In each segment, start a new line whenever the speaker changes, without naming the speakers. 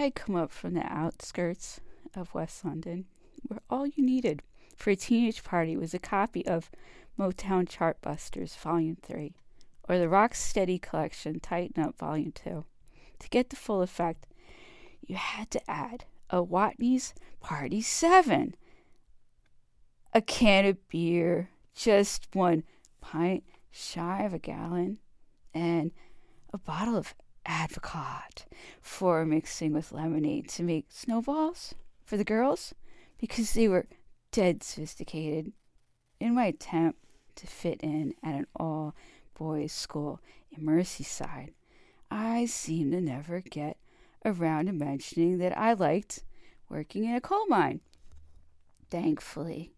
I come up from the outskirts of West London, where all you needed for a teenage party was a copy of Motown Chartbusters Volume 3 or the Rocksteady Collection Tighten Up Volume 2. To get the full effect, you had to add a Watney's Party 7, a can of beer, just one pint shy of a gallon, and a bottle of Advocaat for mixing with lemonade to make snowballs for the girls because they were dead sophisticated. In my attempt to fit in at an all boys' school in Merseyside, I seemed to never get around to mentioning that I liked working in a coal mine. Thankfully,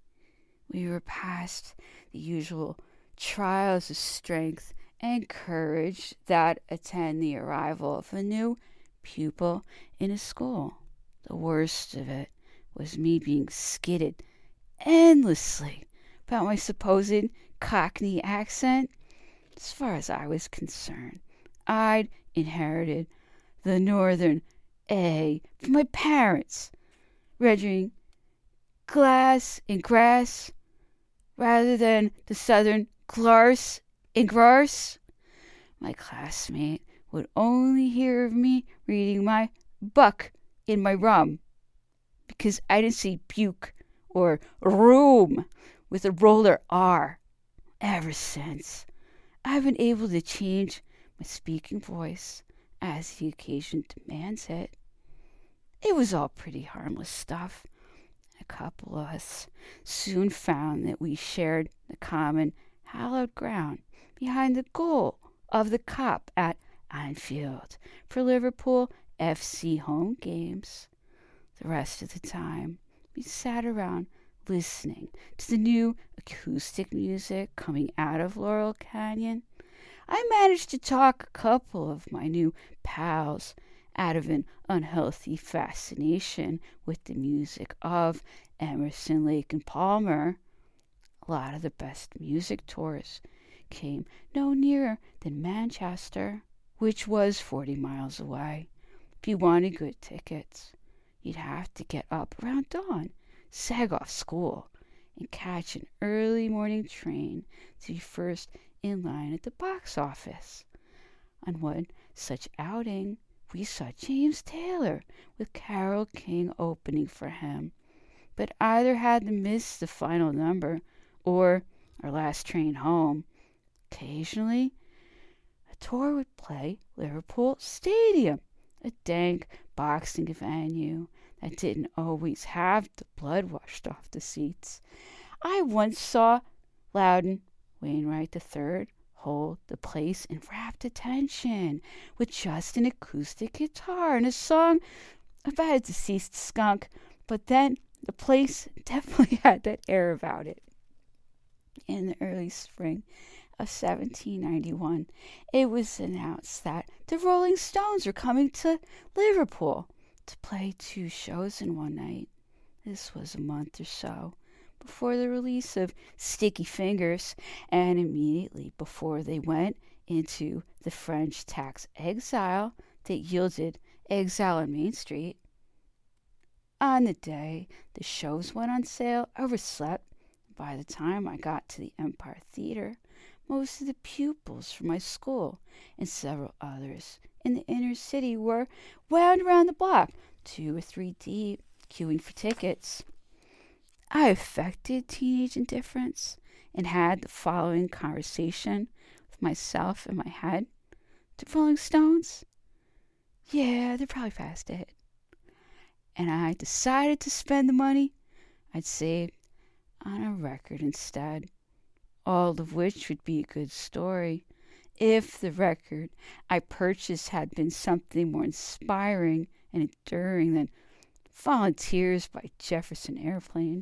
we were past the usual trials of strength and courage that attend the arrival of a new pupil in a school. The worst of it was me being skidded endlessly about my supposed Cockney accent. As far as I was concerned, I'd inherited the northern A from my parents, rendering glass and grass rather than the southern glarse and grarse. My classmate would only hear of me reading my buck in my rum because I didn't say buke or room with a roller R. Ever since, I've been able to change my speaking voice as the occasion demands it. It was all pretty harmless stuff. A couple of us soon found that we shared the common hallowed ground behind the goal of the Kop at Anfield for Liverpool FC home games. The rest of the time, we sat around listening to the new acoustic music coming out of Laurel Canyon. I managed to talk a couple of my new pals out of an unhealthy fascination with the music of Emerson, Lake, and Palmer. A lot of the best music tours came no nearer than Manchester, which was forty miles away. If you wanted good tickets, you'd have to get up around dawn, sag off school, and catch an early morning train to be first in line at the box office. On one such outing, we saw James Taylor with Carole King opening for him, but either had to miss the final number or our last train home. Occasionally, a tour would play Liverpool Stadium, a dank boxing venue that didn't always have the blood washed off the seats. I once saw Loudon Wainwright III hold the place in rapt attention with just an acoustic guitar and a song about a deceased skunk, but then the place definitely had that air about it. In the early spring of 1791, it was announced that the Rolling Stones were coming to Liverpool to play two shows in one night. This was a month or so before the release of Sticky Fingers, and immediately before they went into the French tax exile that yielded exile on Main Street. On the day the shows went on sale, I overslept. By the time I got to the Empire Theater, most of the pupils from my school and several others in the inner city were wound around the block, two or three deep, queuing for tickets. I affected teenage indifference and had the following conversation with myself in my head. The Rolling Stones? Yeah, they're probably past it. And I decided to spend the money I'd saved on a record instead, all of which would be a good story if the record I purchased had been something more inspiring and enduring than Volunteers by Jefferson Airplane.